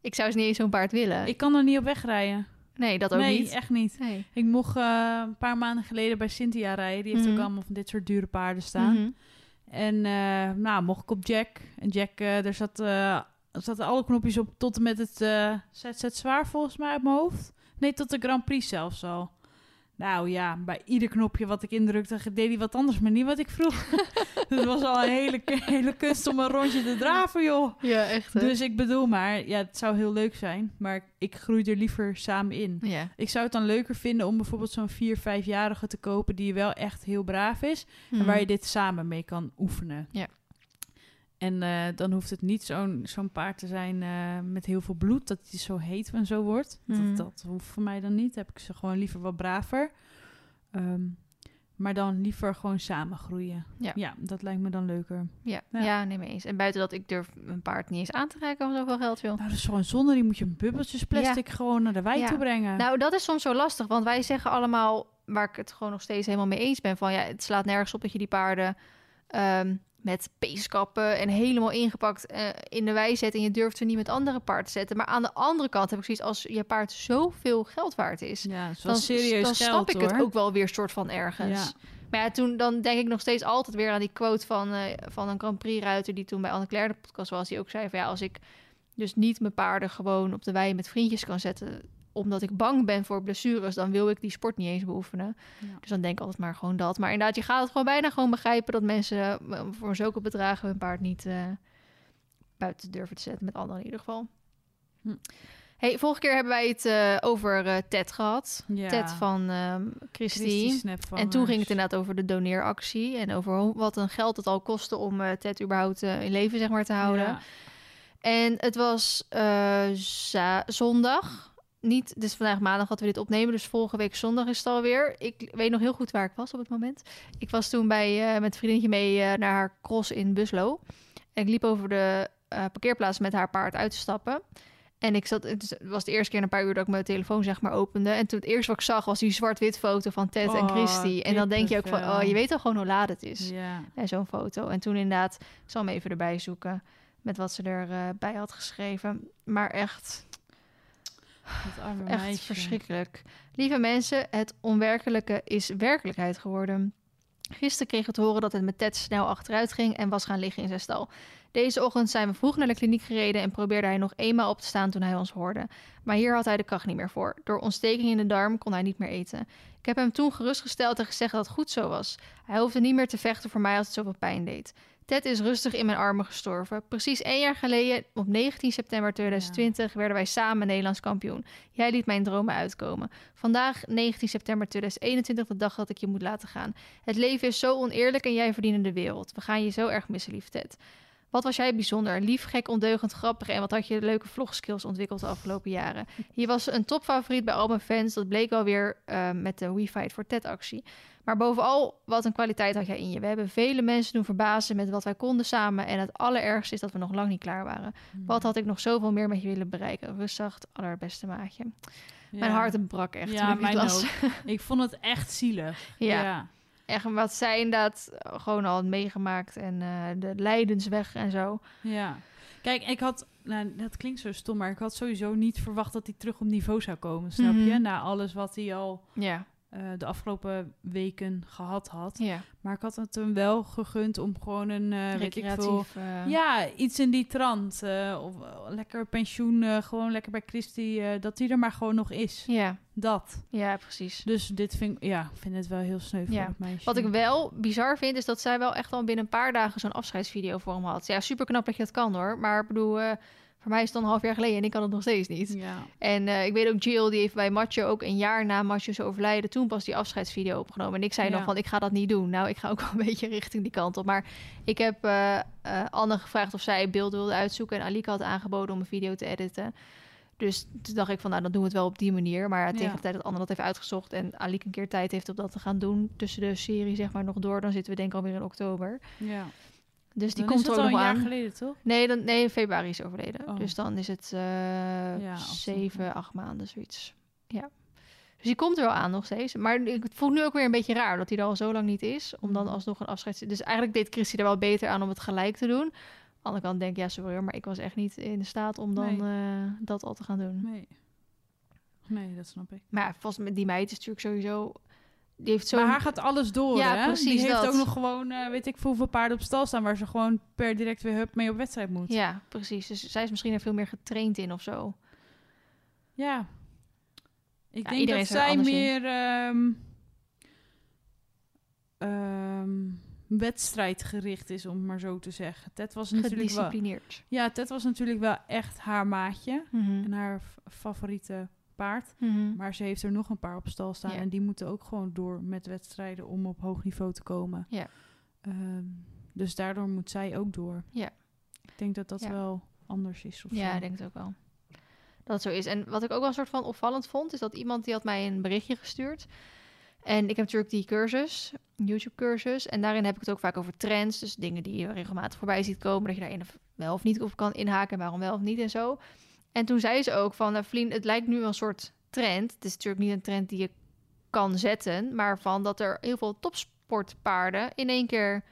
Ik zou eens niet eens zo'n paard willen. ik kan er niet op wegrijden. Nee, dat ook nee, niet. echt niet. Nee. Ik mocht eh, een paar maanden geleden bij Cynthia rijden. Die heeft Mhm. ook allemaal van dit soort dure paarden staan. Mhm. En eh, nou, mocht ik op Jack. En Jack, eh daar zat, zaten alle knopjes op tot en met het ZZ zwaar volgens mij uit mijn hoofd. Nee, tot de Grand Prix zelfs al. Nou ja, bij ieder knopje wat ik indrukte, deed hij wat anders, maar niet wat ik vroeg. *laughs* Het was al een hele, hele kunst om een rondje te draven, joh. Ja, echt. hè? Dus ik bedoel maar, ja, het zou heel leuk zijn, maar ik groei er liever samen in. Ja. Ik zou het dan leuker vinden om bijvoorbeeld zo'n 4, 5-jarige te kopen die wel echt heel braaf is. En waar je dit samen mee kan oefenen. Mhm. Ja. En eh, dan hoeft het niet zo'n zo'n paard te zijn eh, met heel veel bloed, dat hij zo heet en zo wordt. Dat, dat hoeft voor mij dan niet. Heb ik ze gewoon liever wat braver. Ehm, maar dan liever gewoon samen groeien. Ja. dat lijkt me dan leuker. Ja, Ja. ja. nee, mee eens. En buiten dat, ik durf een paard niet eens aan te reiken als zoveel geld wil. Nou, dat is gewoon zonde. Die moet je een bubbeltjes plastic gewoon naar de wei toe brengen. Nou, dat is soms zo lastig, want wij zeggen allemaal, waar ik het gewoon nog steeds helemaal mee eens ben, van ja, het slaat nergens op dat je die paarden ehm, met peeskappen en helemaal ingepakt eh, in de wei zet en je durft ze niet met andere paarden te zetten. Maar aan de andere kant heb ik zoiets, als je paard zoveel geld waard is, ja, is dan, serieus dan geld, snap ik hoor. het ook wel weer soort van ergens. Ja. Maar ja, toen dan denk ik nog steeds altijd weer aan die quote van, eh, van een Grand Prix ruiter die toen bij Anne Claire de podcast was, die ook zei van ja, als ik dus niet mijn paarden gewoon op de wei met vriendjes kan zetten, omdat ik bang ben voor blessures, dan wil ik die sport niet eens beoefenen. Ja. Dus dan denk ik altijd maar gewoon dat. Maar inderdaad, je gaat het gewoon bijna gewoon begrijpen dat mensen eh, voor zulke bedragen hun paard niet eh, buiten durven te zetten, met anderen in ieder geval. Hm. Hey, vorige keer hebben wij het eh, over Ted gehad. Ja. Ted van. Christy Snapvangers. En toen ging het inderdaad over de doneeractie en over wat een geld het al kostte om Ted überhaupt in leven zeg maar te houden. Ja. En het was zondag. Niet, dus vandaag maandag dat we dit opnemen. Dus vorige week zondag is het alweer. Ik weet nog heel goed waar ik was op het moment. Ik was toen bij, eh, met een vriendinnetje mee eh, naar haar cross in Buslo. En ik liep over de eh, parkeerplaats met haar paard uit te stappen. En ik zat, het was de eerste keer in een paar uur dat ik mijn telefoon zeg maar opende. En toen het eerste wat ik zag was die zwart-wit foto van Ted en Oh, Christy. En dan denk je ook van, oh, je weet al gewoon hoe laat het is. En zo'n foto. En toen inderdaad, ik zal hem even erbij zoeken met wat ze erbij bij had geschreven. Maar echt, Dat arme echt meisje. verschrikkelijk. Lieve mensen, het onwerkelijke is werkelijkheid geworden. Gisteren kreeg we te horen dat het met Ted snel achteruit ging en was gaan liggen in zijn stal. Deze ochtend zijn we vroeg naar de kliniek gereden en probeerde hij nog eenmaal op te staan toen hij ons hoorde. Maar hier had hij de kracht niet meer voor. Door ontsteking in de darm kon hij niet meer eten. Ik heb hem toen gerustgesteld en gezegd dat het goed zo was. Hij hoefde niet meer te vechten voor mij als het zoveel pijn deed. Ted is rustig in mijn armen gestorven. Precies één jaar geleden, op 19 september 2020, werden wij samen Nederlands kampioen. Jij liet mijn dromen uitkomen. Vandaag, 19 september 2021, de dag dat ik je moet laten gaan. Het leven is zo oneerlijk en jij verdient de wereld. We gaan je zo erg missen, lief Ted. Wat was jij bijzonder? Lief, gek, ondeugend, grappig en wat had je leuke vlogskills ontwikkeld de afgelopen jaren. Je was een topfavoriet bij al mijn fans. Dat bleek alweer uh, met de We Fight for Ted actie. Maar bovenal, wat een kwaliteit had jij in je. We hebben vele mensen doen verbazen met wat wij konden samen. En het allerergste is dat we nog lang niet klaar waren. Wat had ik nog zoveel meer met je willen bereiken? Rustig, allerbeste maatje. Mijn hart brak echt. Ja, ik mijn ook. Ik vond het echt zielig. Ja. ja. Echt wat zij inderdaad gewoon al had meegemaakt. En eh, de lijdensweg en zo. Ja. Kijk, ik had, nou, dat klinkt zo stom, maar ik had sowieso niet verwacht dat hij terug op niveau zou komen, snap Mhm. je? Na alles wat hij al Ja, eh, de afgelopen weken gehad had. ja. Maar ik had het hem wel gegund om gewoon een, eh weet ik veel... Recreatief. eh, Ja, iets in die trant. of lekker pensioen, gewoon lekker bij Christy, eh, dat hij er maar gewoon nog is. ja, Dat. ja, precies. Dus dit vind ik, ja, vind het wel heel sneu voor Ja. het meisje. Wat ik wel bizar vind, is dat zij wel echt al binnen een paar dagen zo'n afscheidsvideo voor hem had. Ja, super knap dat je dat kan hoor. Maar ik bedoel, voor mij is het dan een half jaar geleden en ik kan het nog steeds niet. Ja. En eh, ik weet ook, Jill, die heeft bij Macho ook een jaar na Macho's overlijden, toen pas die afscheidsvideo opgenomen. En ik zei Ja. nog van, ik ga dat niet doen. Nou, ik ga ook wel een *laughs* beetje richting die kant op. Maar ik heb eh, eh, Anne gevraagd of zij beelden wilde uitzoeken. En Alika had aangeboden om een video te editen. Dus toen dacht ik van, nou, dan doen we het wel op die manier. Maar tegen de tijd dat Anne dat heeft uitgezocht en Alika een keer tijd heeft om dat te gaan doen, tussen de serie zeg maar nog door, dan zitten we denk ik alweer in oktober. ja. Dus die Dan komt er nog een jaar aan. geleden, toch? Nee, dan, nee, februari is overleden. Oh. Dus dan is het eh, Ja, alsnog, zeven, acht maanden, zoiets. Ja. Dus die komt er wel aan nog steeds. Maar ik voel nu ook weer een beetje raar dat hij er al zo lang niet is. Om dan Mhm. alsnog een afscheid... Dus eigenlijk deed Christy er wel beter aan om het gelijk te doen. Aan de andere kant denk ik, ja, sorry maar ik was echt niet in de staat om dan eh, dat al te gaan doen. Nee. Nee, dat snap ik. Maar ja, vast met die meid is natuurlijk sowieso... Die heeft zo... Maar haar gaat alles door, Ja, hè? precies Die heeft dat. ook nog gewoon, eh, weet ik veel hoeveel paarden op stal staan... waar ze gewoon per direct weer hup mee op wedstrijd moet. Ja, precies. Dus zij is misschien er veel meer getraind in of zo. Ja. Ik Ja, denk dat zij meer ehm, ehm, wedstrijdgericht is, om het maar zo te zeggen. Ted was natuurlijk wel... Gedisciplineerd. Ja, Ted was natuurlijk wel echt haar maatje. Mhm. En haar favoriete paard. Mhm. Maar ze heeft er nog een paar op stal staan. Ja. En die moeten ook gewoon door met wedstrijden om op hoog niveau te komen. Ja. Ehm, dus daardoor moet zij ook door. Ja. Ik denk dat dat Ja. wel anders is. Of Ja, zo. ik denk het ook wel. Dat het zo is. En wat ik ook wel een soort van opvallend vond, is dat iemand die had mij een berichtje gestuurd. En ik heb natuurlijk die cursus, YouTube-cursus. En daarin heb ik het ook vaak over trends. Dus dingen die je regelmatig voorbij ziet komen. Dat je daarin of wel of niet op kan inhaken. En waarom wel of niet en zo. En toen zei ze ook van, nou, Vlien, het lijkt nu een soort trend. Het is natuurlijk niet een trend die je kan zetten. Maar van dat er heel veel topsportpaarden in één keer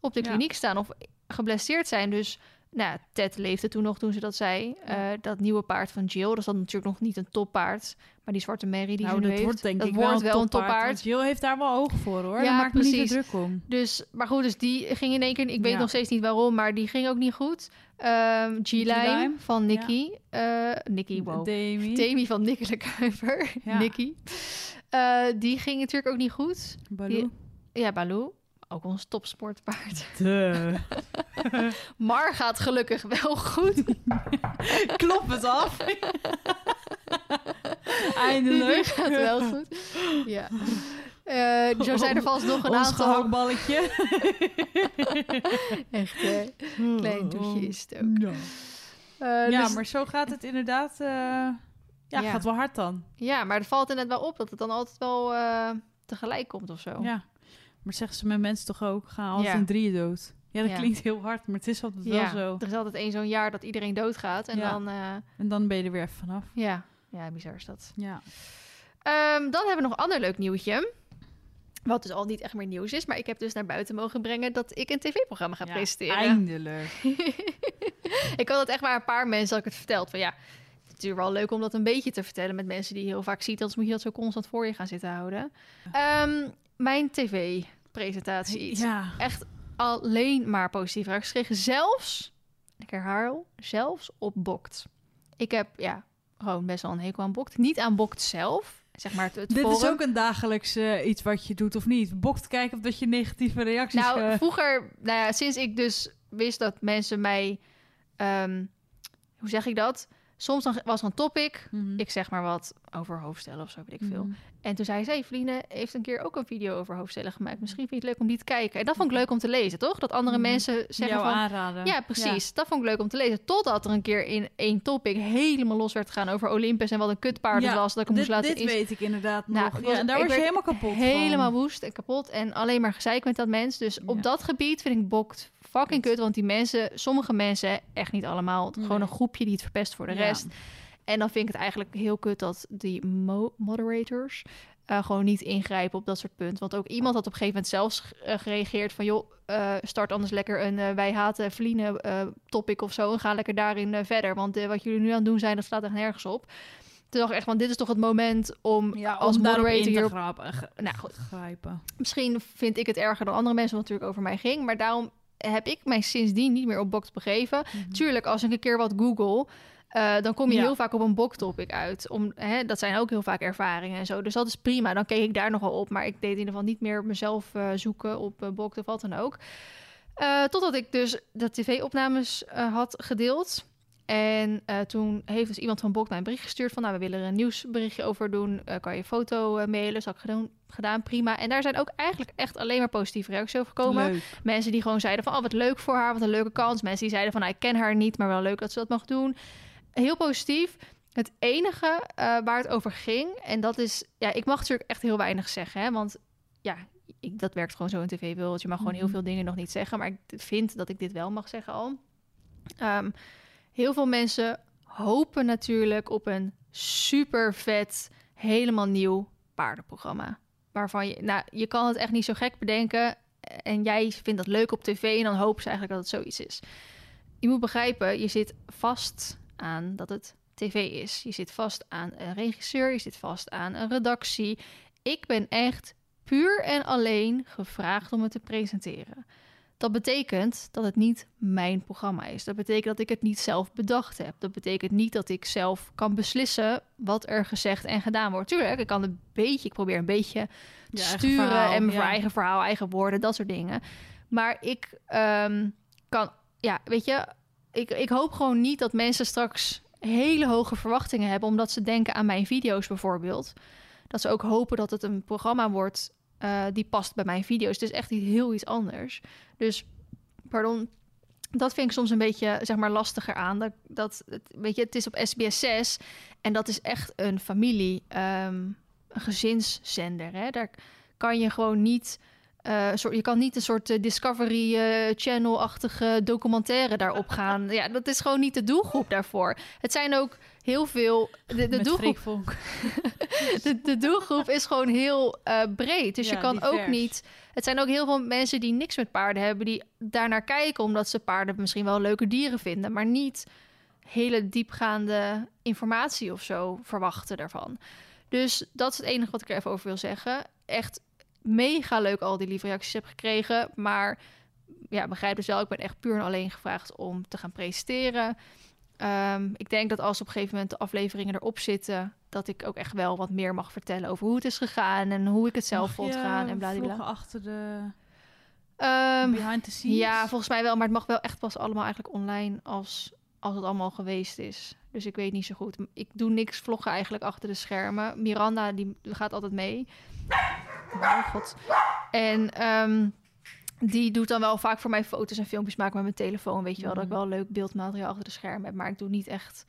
op de Ja. kliniek staan. Of geblesseerd zijn. Dus nou, ja, Ted leefde toen nog toen ze dat zei. Eh, dat nieuwe paard van Jill, dat is dan natuurlijk nog niet een toppaard. Maar die zwarte Mary die nou, ze nu dat heeft, wordt denk dat ik wordt wel een toppaard. Jill heeft daar wel ogen voor, hoor. Ja, Daar maak ik me niet precies. zo druk om. Dus, maar goed, dus die ging in één keer... Ik weet Ja. nog steeds niet waarom, maar die ging ook niet goed. Ehm G-Lime van Nicky. eh Nicky, wow. Demi. Demi van Nicky de Kuiper. Ja. *laughs* Nicky. Eh, die ging natuurlijk ook niet goed. Baloo. Ja, Baloo. Ook ons topsportpaard. *laughs* De. *laughs* Maar gaat gelukkig wel goed. *laughs* Klop het af. *laughs* Die Eindelijk. gaat wel goed. Ja. Eh, zo zijn er vast nog een Ons aantal... gehaktballetje. Echt, hè? Klein douche is het ook. Ja. Eh, ja, dus- maar zo gaat het inderdaad. eh, ja, Ja. gaat wel hard dan. ja, maar het valt inderdaad wel op dat het dan altijd wel tegelijk komt of zo. Ja. Maar zeggen ze met mensen toch ook, gaan altijd Ja. in drieën dood. Ja, dat Ja. klinkt heel hard, maar het is altijd wel zo. er is altijd één zo'n jaar dat iedereen doodgaat. En dan, eh, En dan ben je er weer even vanaf. ja. ja, bizar is dat. Ja. Ehm, dan hebben we nog een ander leuk nieuwtje. Wat dus al niet echt meer nieuws is. Maar ik heb dus naar buiten mogen brengen dat ik een tv-programma ga Ja, presenteren. Eindelijk. *laughs* ik had het echt maar een paar mensen had ik het verteld. Van ja, het is natuurlijk wel leuk om dat een beetje te vertellen met mensen die je heel vaak ziet. Anders moet je dat zo constant voor je gaan zitten houden. Ehm, mijn tv-presentatie. Ja. Echt alleen maar positieve reacties gekregen. Zelfs, ik herhaal, zelfs op Bokt. Ik heb ja, gewoon best wel een hekel aan Bokt. Niet aan Bokt zelf. Zeg maar het, het Dit is ook een dagelijks eh, iets wat je doet of niet. Bokt kijken of dat je negatieve reacties... Nou, eh, vroeger, nou ja, sinds ik dus wist dat mensen mij, ehm, hoe zeg ik dat? Soms dan was er een topic, mhm. ik zeg maar wat over hoofdstellen of zo, weet ik veel. Mhm. En toen zei ze, hey, heeft een keer ook een video over hoofdstellen gemaakt. Misschien vind je het leuk om die te kijken. En dat vond ik leuk om te lezen, toch? Dat andere Mhm. mensen zeggen Jou van, aanraden. ja, precies. Dat vond ik leuk om te lezen. Totdat er een keer in één topic helemaal los werd gegaan over Olympus en wat een kutpaard het was. Dat ik hem dit, moest laten dit weet ik inderdaad Nou, nog. Ja, was- en daar was je helemaal kapot helemaal van. woest en kapot en alleen maar gezeik met dat mens. Dus op dat gebied vind ik Bokt fucking Kut. Want die mensen, sommige mensen, echt niet allemaal, gewoon een groepje die het verpest voor de Ja. rest. En dan vind ik het eigenlijk heel kut dat die mo- moderators eh, gewoon niet ingrijpen op dat soort punten. Want ook iemand had op een gegeven moment zelfs eh, gereageerd van... joh, eh, start anders lekker een eh, wij haten eh, topic of zo... en ga lekker daarin verder. Want wat jullie nu aan het doen zijn, dat slaat echt nergens op. Toen dacht ik echt van, dit is toch het moment om Ja, als om moderator in te hier... Nou goed, grijpen. Misschien vind ik het erger dan andere mensen, wat natuurlijk over mij ging. Maar daarom heb ik mij sindsdien niet meer op Bokt begeven. Tuurlijk, als ik een keer wat google, eh, dan kom je Ja. heel vaak op een Bok-topic uit. Om, hè, dat zijn ook heel vaak ervaringen en zo. Dus dat is prima. Dan keek ik daar nogal op. Maar ik deed in ieder geval niet meer mezelf eh, zoeken op uh, Bokt of wat dan ook. Totdat ik dus de tv-opnames had gedeeld. En toen heeft dus iemand van Bok mij een bericht gestuurd van... nou, we willen er een nieuwsberichtje over doen. Kan je foto mailen? Had ik gedaan, gedaan, prima. En daar zijn ook eigenlijk echt alleen maar positieve reacties over gekomen. Leuk. Mensen die gewoon zeiden van, oh, wat leuk voor haar, wat een leuke kans. Mensen die zeiden van, nou, ik ken haar niet, maar wel leuk dat ze dat mag doen. Heel positief. Het enige eh, waar het over ging, en dat is, ja, ik mag natuurlijk echt heel weinig zeggen, hè, want ja, ik, dat werkt gewoon zo in tv-wereld. Je mag gewoon heel Mhm. veel dingen nog niet zeggen, maar ik vind dat ik dit wel mag zeggen al. Ehm, heel veel mensen hopen natuurlijk op een super vet, helemaal nieuw paardenprogramma. Waarvan je, nou, je kan het echt niet zo gek bedenken. En jij vindt dat leuk op tv en dan hopen ze eigenlijk dat het zoiets is. Je moet begrijpen, je zit vast aan dat het tv is. Je zit vast aan een regisseur, je zit vast aan een redactie. Ik ben echt puur en alleen gevraagd om het te presenteren. Dat betekent dat het niet mijn programma is. Dat betekent dat ik het niet zelf bedacht heb. Dat betekent niet dat ik zelf kan beslissen wat er gezegd en gedaan wordt. Tuurlijk, ik kan een beetje, ik probeer een beetje te sturen verhaal, en mijn ja. eigen verhaal, eigen woorden, dat soort dingen. Maar ik ehm, kan, ja, weet je, ik, ik hoop gewoon niet dat mensen straks hele hoge verwachtingen hebben, omdat ze denken aan mijn video's bijvoorbeeld. Dat ze ook hopen dat het een programma wordt eh, die past bij mijn video's. Het is echt iets heel iets anders. Dus, pardon, dat vind ik soms een beetje zeg maar lastiger aan. Dat, dat weet je, het is op SBS 6 en dat is echt een familie, ehm, een gezinszender. Hè? Daar kan je gewoon niet. Eh, soort, je kan niet een soort eh, Discovery eh, Channel-achtige documentaire daarop gaan. *laughs* Ja, dat is gewoon niet de doelgroep daarvoor. Het zijn ook heel veel. De, doelgroep, *laughs* de, de doelgroep is gewoon heel breed. Dus Ja, je kan divers. ook niet. Het zijn ook heel veel mensen die niks met paarden hebben, die daarnaar kijken omdat ze paarden misschien wel leuke dieren vinden, maar niet hele diepgaande informatie of zo verwachten daarvan. Dus dat is het enige wat ik er even over wil zeggen. Echt mega leuk al die lieve reacties heb gekregen, maar ja, begrijp dus wel, ik ben echt puur en alleen gevraagd om te gaan presenteren. Ehm, ik denk dat als op een gegeven moment de afleveringen erop zitten, dat ik ook echt wel wat meer mag vertellen over hoe het is gegaan en hoe ik het zelf vond gaan en vloggen achter de Ehm, behind the scenes? ja, volgens mij wel, maar het mag wel echt pas allemaal eigenlijk online als, als het allemaal geweest is. Dus ik weet niet zo goed. Ik doe niks vloggen eigenlijk achter de schermen. Miranda, die gaat altijd mee. God. En ehm, die doet dan wel vaak voor mij foto's en filmpjes maken met mijn telefoon. Weet je wel, dat ik Mhm. wel leuk beeldmateriaal achter de schermen heb. Maar ik doe niet echt,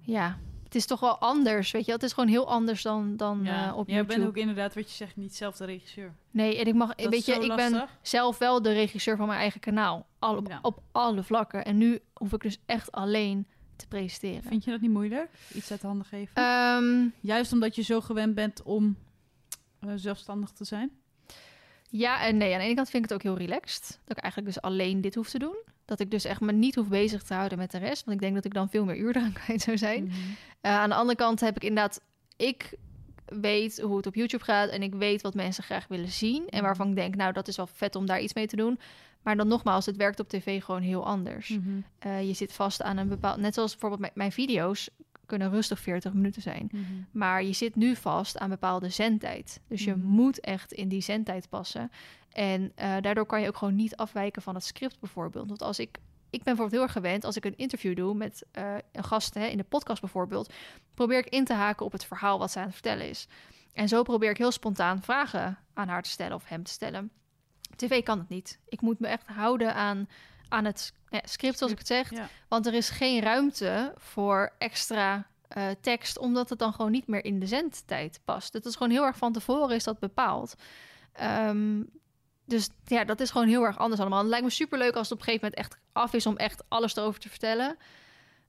ja, het is toch wel anders, weet je. wel. Het is gewoon heel anders dan, dan Ja, eh, op jij YouTube. bent ook inderdaad, wat je zegt, niet zelf de regisseur. Nee, en ik mag, Dat weet je, ik ben zelf wel de regisseur van mijn eigen kanaal. Al, op, Ja. op alle vlakken. En nu hoef ik dus echt alleen te presenteren. Vind je dat niet moeilijk? Iets uit de handen geven? Ehm, Juist omdat je zo gewend bent om eh, zelfstandig te zijn? ja en nee. Aan de ene kant vind ik het ook heel relaxed. Dat ik eigenlijk dus alleen dit hoef te doen. Dat ik dus echt me niet hoef bezig te houden met de rest. Want ik denk dat ik dan veel meer uur *laughs* eraan kwijt zou zijn. Mhm. Eh, aan de andere kant heb ik inderdaad... Ik weet hoe het op YouTube gaat en ik weet wat mensen graag willen zien. En waarvan ik denk, nou, dat is wel vet om daar iets mee te doen. Maar dan nogmaals, het werkt op tv gewoon heel anders. Mhm. Eh, je zit vast aan een bepaald... Net zoals bijvoorbeeld mijn video's kunnen rustig 40 minuten zijn. Mhm. Maar je zit nu vast aan bepaalde zendtijd. Dus je Mhm. moet echt in die zendtijd passen. En eh, daardoor kan je ook gewoon niet afwijken van het script bijvoorbeeld. Want als ik... Ik ben bijvoorbeeld heel erg gewend als ik een interview doe met eh, een gast hè, in de podcast bijvoorbeeld. Probeer ik in te haken op het verhaal wat zij aan het vertellen is. En zo probeer ik heel spontaan vragen aan haar te stellen of hem te stellen. TV kan het niet. Ik moet me echt houden aan, aan het ja, script, zoals ik het zeg. Ja. Want er is geen ruimte voor extra eh, tekst, omdat het dan gewoon niet meer in de zendtijd past. Het is gewoon heel erg van tevoren is dat bepaald. Ehm, dus ja, dat is gewoon heel erg anders allemaal. Het lijkt me superleuk als het op een gegeven moment echt af is om echt alles erover te vertellen.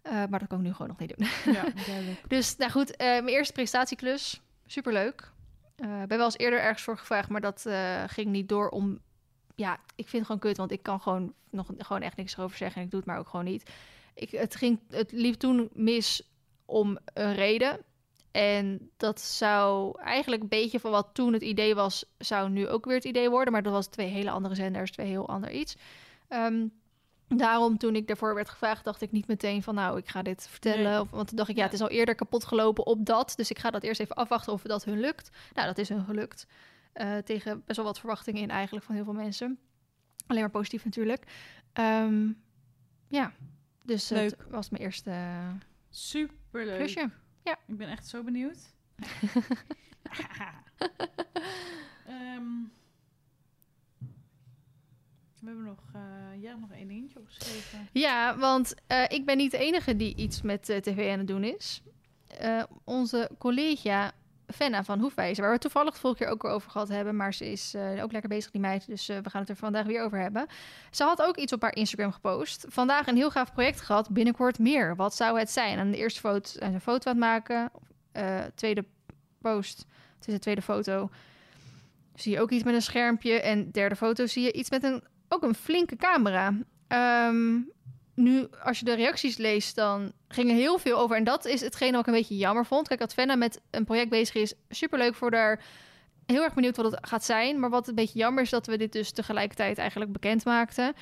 Eh, maar dat kan ik nu gewoon nog niet doen. ja, *laughs* duidelijk. Dus nou goed, eh, mijn eerste presentatieklus, superleuk. Ik ben wel eens eerder ergens voor gevraagd, maar dat ging niet door om... Ja, ik vind het gewoon kut, want ik kan gewoon nog gewoon echt niks erover zeggen. En ik doe het maar ook gewoon niet. Ik, het, ging, het liep toen mis om een reden. En dat zou eigenlijk een beetje van wat toen het idee was, zou nu ook weer het idee worden. Maar dat was twee hele andere zenders, twee heel ander iets. Ehm, daarom, toen ik daarvoor werd gevraagd, dacht ik niet meteen van nou, ik ga dit vertellen. Nee. Of, want toen dacht ik, Ja. het is al eerder kapot gelopen op dat. Dus ik ga dat eerst even afwachten of dat hun lukt. Nou, dat is hun gelukt. Eh, tegen best wel wat verwachtingen in eigenlijk van heel veel mensen. Alleen maar positief natuurlijk. Ehm, ja, dus het Leuk. was mijn eerste eh, Superleuk. klusje. Ik ben echt zo benieuwd. *laughs* Ehm, we hebben nog, eh jij hebt nog één dingetje opgeschreven. Ja, want ik ben niet de enige die iets met tv aan het doen is. Onze collega Fenna van Hoefwijzer, waar we toevallig de vorige keer ook over gehad hebben, maar ze is eh, ook lekker bezig, die meid, dus eh, we gaan het er vandaag weer over hebben. Ze had ook iets op haar Instagram gepost. Vandaag een heel gaaf project gehad, binnenkort meer. Wat zou het zijn? En de eerste foto ze een foto aan het maken. Eh, tweede post, het is de tweede foto, zie je ook iets met een schermpje. En derde foto zie je iets met een, ook een flinke camera. Ehm, nu, als je de reacties leest, dan ging er heel veel over. En dat is hetgene wat ik een beetje jammer vond. Kijk, dat Fenna met een project bezig is, superleuk voor haar. Heel erg benieuwd wat het gaat zijn. Maar wat een beetje jammer is, dat we dit dus tegelijkertijd eigenlijk bekend maakten.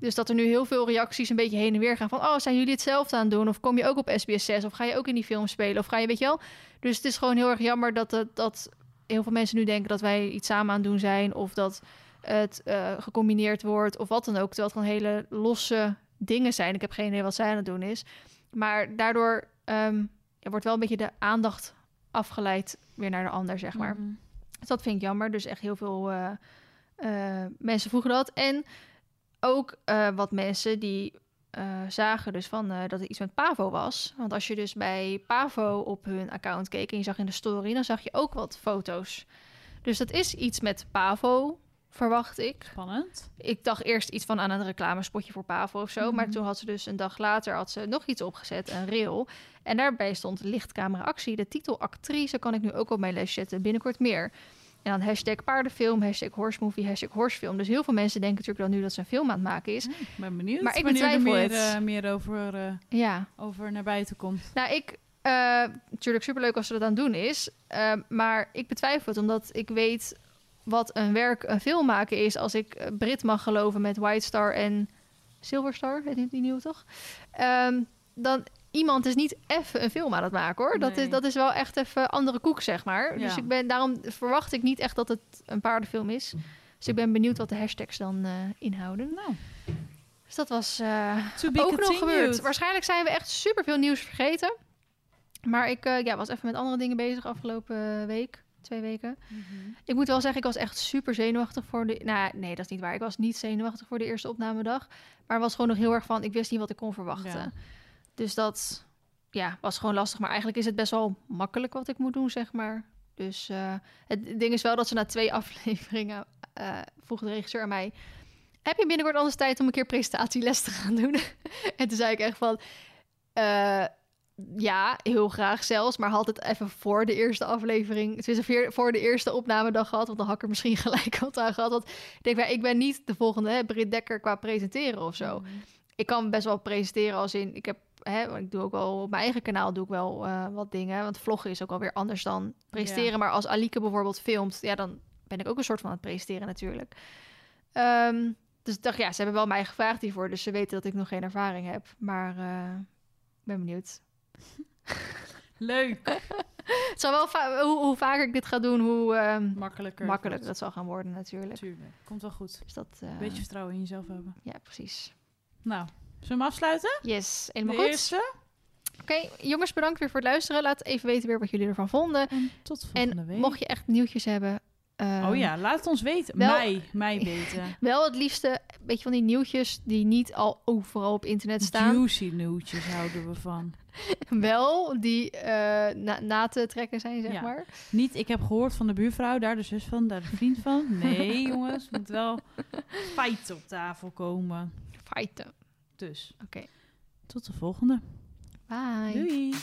Dus dat er nu heel veel reacties een beetje heen en weer gaan. Van, oh, zijn jullie hetzelfde aan het doen? Of kom je ook op SBS 6? Of ga je ook in die film spelen? Of ga je, weet je wel? Dus het is gewoon heel erg jammer dat, dat heel veel mensen nu denken dat wij iets samen aan het doen zijn. Of dat het eh, gecombineerd wordt of wat dan ook. Terwijl het gewoon hele losse dingen zijn. Ik heb geen idee wat zij aan het doen is. Maar daardoor ehm, wordt wel een beetje de aandacht afgeleid weer naar de ander, zeg maar. Mhm. Dus dat vind ik jammer. Dus echt heel veel eh, eh, mensen vroegen dat. En ook eh, wat mensen die zagen dus van dat er iets met Pavo was. Want als je dus bij Pavo op hun account keek en je zag in de story, dan zag je ook wat foto's. Dus dat is iets met Pavo, verwacht ik. Spannend. Ik dacht eerst iets van aan een reclamespotje voor Pavo of zo. Maar Mhm. toen had ze dus een dag later had ze nog iets opgezet, een reel. En daarbij stond lichtcamera actie. De titel actrice kan ik nu ook op mijn les zetten. Binnenkort meer. En dan hashtag paardenfilm, hashtag horsemovie, hashtag horsefilm. Dus heel veel mensen denken natuurlijk dan nu dat ze een film aan het maken is. Ik ben benieuwd Maar ik wanneer er betwijfel meer, eh, meer over, eh, Ja, over naar buiten komt. nou ik... eh natuurlijk superleuk als ze dat aan het doen is. maar ik betwijfel het, omdat ik weet wat een werk, een film maken is... als ik eh, Brit mag geloven met White Star en Silver Star, heet die, die nieuwe toch? Ehm, dan iemand is niet even een film aan het maken hoor. Dat, Nee. is, dat is wel echt even andere koek, zeg maar. Dus ik ben, daarom verwacht ik niet echt dat het een paardenfilm is. Dus ik ben benieuwd wat de hashtags dan eh, inhouden. Nou, Dus dat was be ook nog gebeurd. Waarschijnlijk zijn we echt superveel nieuws vergeten. Maar ik ja, was even met andere dingen bezig afgelopen week. Twee weken. Mhm. Ik moet wel zeggen, ik was echt super zenuwachtig voor de... Nou, nee, dat is niet waar. Ik was niet zenuwachtig voor de eerste opnamedag. Maar was gewoon nog heel erg van... Ik wist niet wat ik kon verwachten. Ja. Dus dat ja, was gewoon lastig. Maar eigenlijk is het best wel makkelijk wat ik moet doen, zeg maar. Dus eh, het ding is wel dat ze na twee *laughs* afleveringen eh vroeg de regisseur aan mij... Heb je binnenkort anders tijd om een keer presentatieles te gaan doen? *laughs* en toen zei ik echt van... eh, ja, heel graag zelfs. Maar had het even voor de eerste aflevering... Het is veer- voor de eerste opnamedag gehad. Want dan had ik er misschien *laughs* gelijk wat aan gehad. Want ik denk, ik ben niet de volgende hè, Britt Dekker qua presenteren of zo ik kan best wel presenteren als in ik heb hè, ik doe ook wel op mijn eigen kanaal doe ik wel eh, wat dingen want vloggen is ook alweer anders dan presenteren Ja. maar als Alike bijvoorbeeld filmt ja dan ben ik ook een soort van aan het presenteren natuurlijk Ehm, dus ik dacht ja ze hebben wel mij gevraagd hiervoor dus ze weten dat ik nog geen ervaring heb maar eh, ik ben benieuwd *laughs* Leuk. het zal wel va- hoe, hoe vaker ik dit ga doen hoe ehm, Makkelijker. makkelijker het zal gaan worden natuurlijk Tuurlijk. Komt wel goed. dus dat eh, Een beetje vertrouwen in jezelf hebben. ja precies Nou, zullen we hem afsluiten? yes De helemaal goed eerste. Oké, jongens, bedankt weer voor het luisteren. Laat even weten weer wat jullie ervan vonden. En tot volgende En week. mocht je echt nieuwtjes hebben... ehm, Oh ja, laat het ons weten. wel- Mij, mij weten. *laughs* Wel het liefste, een beetje van die nieuwtjes die niet al overal op internet staan. Juicy nieuwtjes houden we van. *laughs* Wel die eh, na, na te trekken zijn, zeg Ja. maar. Niet, ik heb gehoord van de buurvrouw, daar de zus van, daar de vriend van. Nee, *laughs* jongens, moet wel feiten op tafel komen. Feiten. Dus, Oké, tot de volgende. bye. Doei.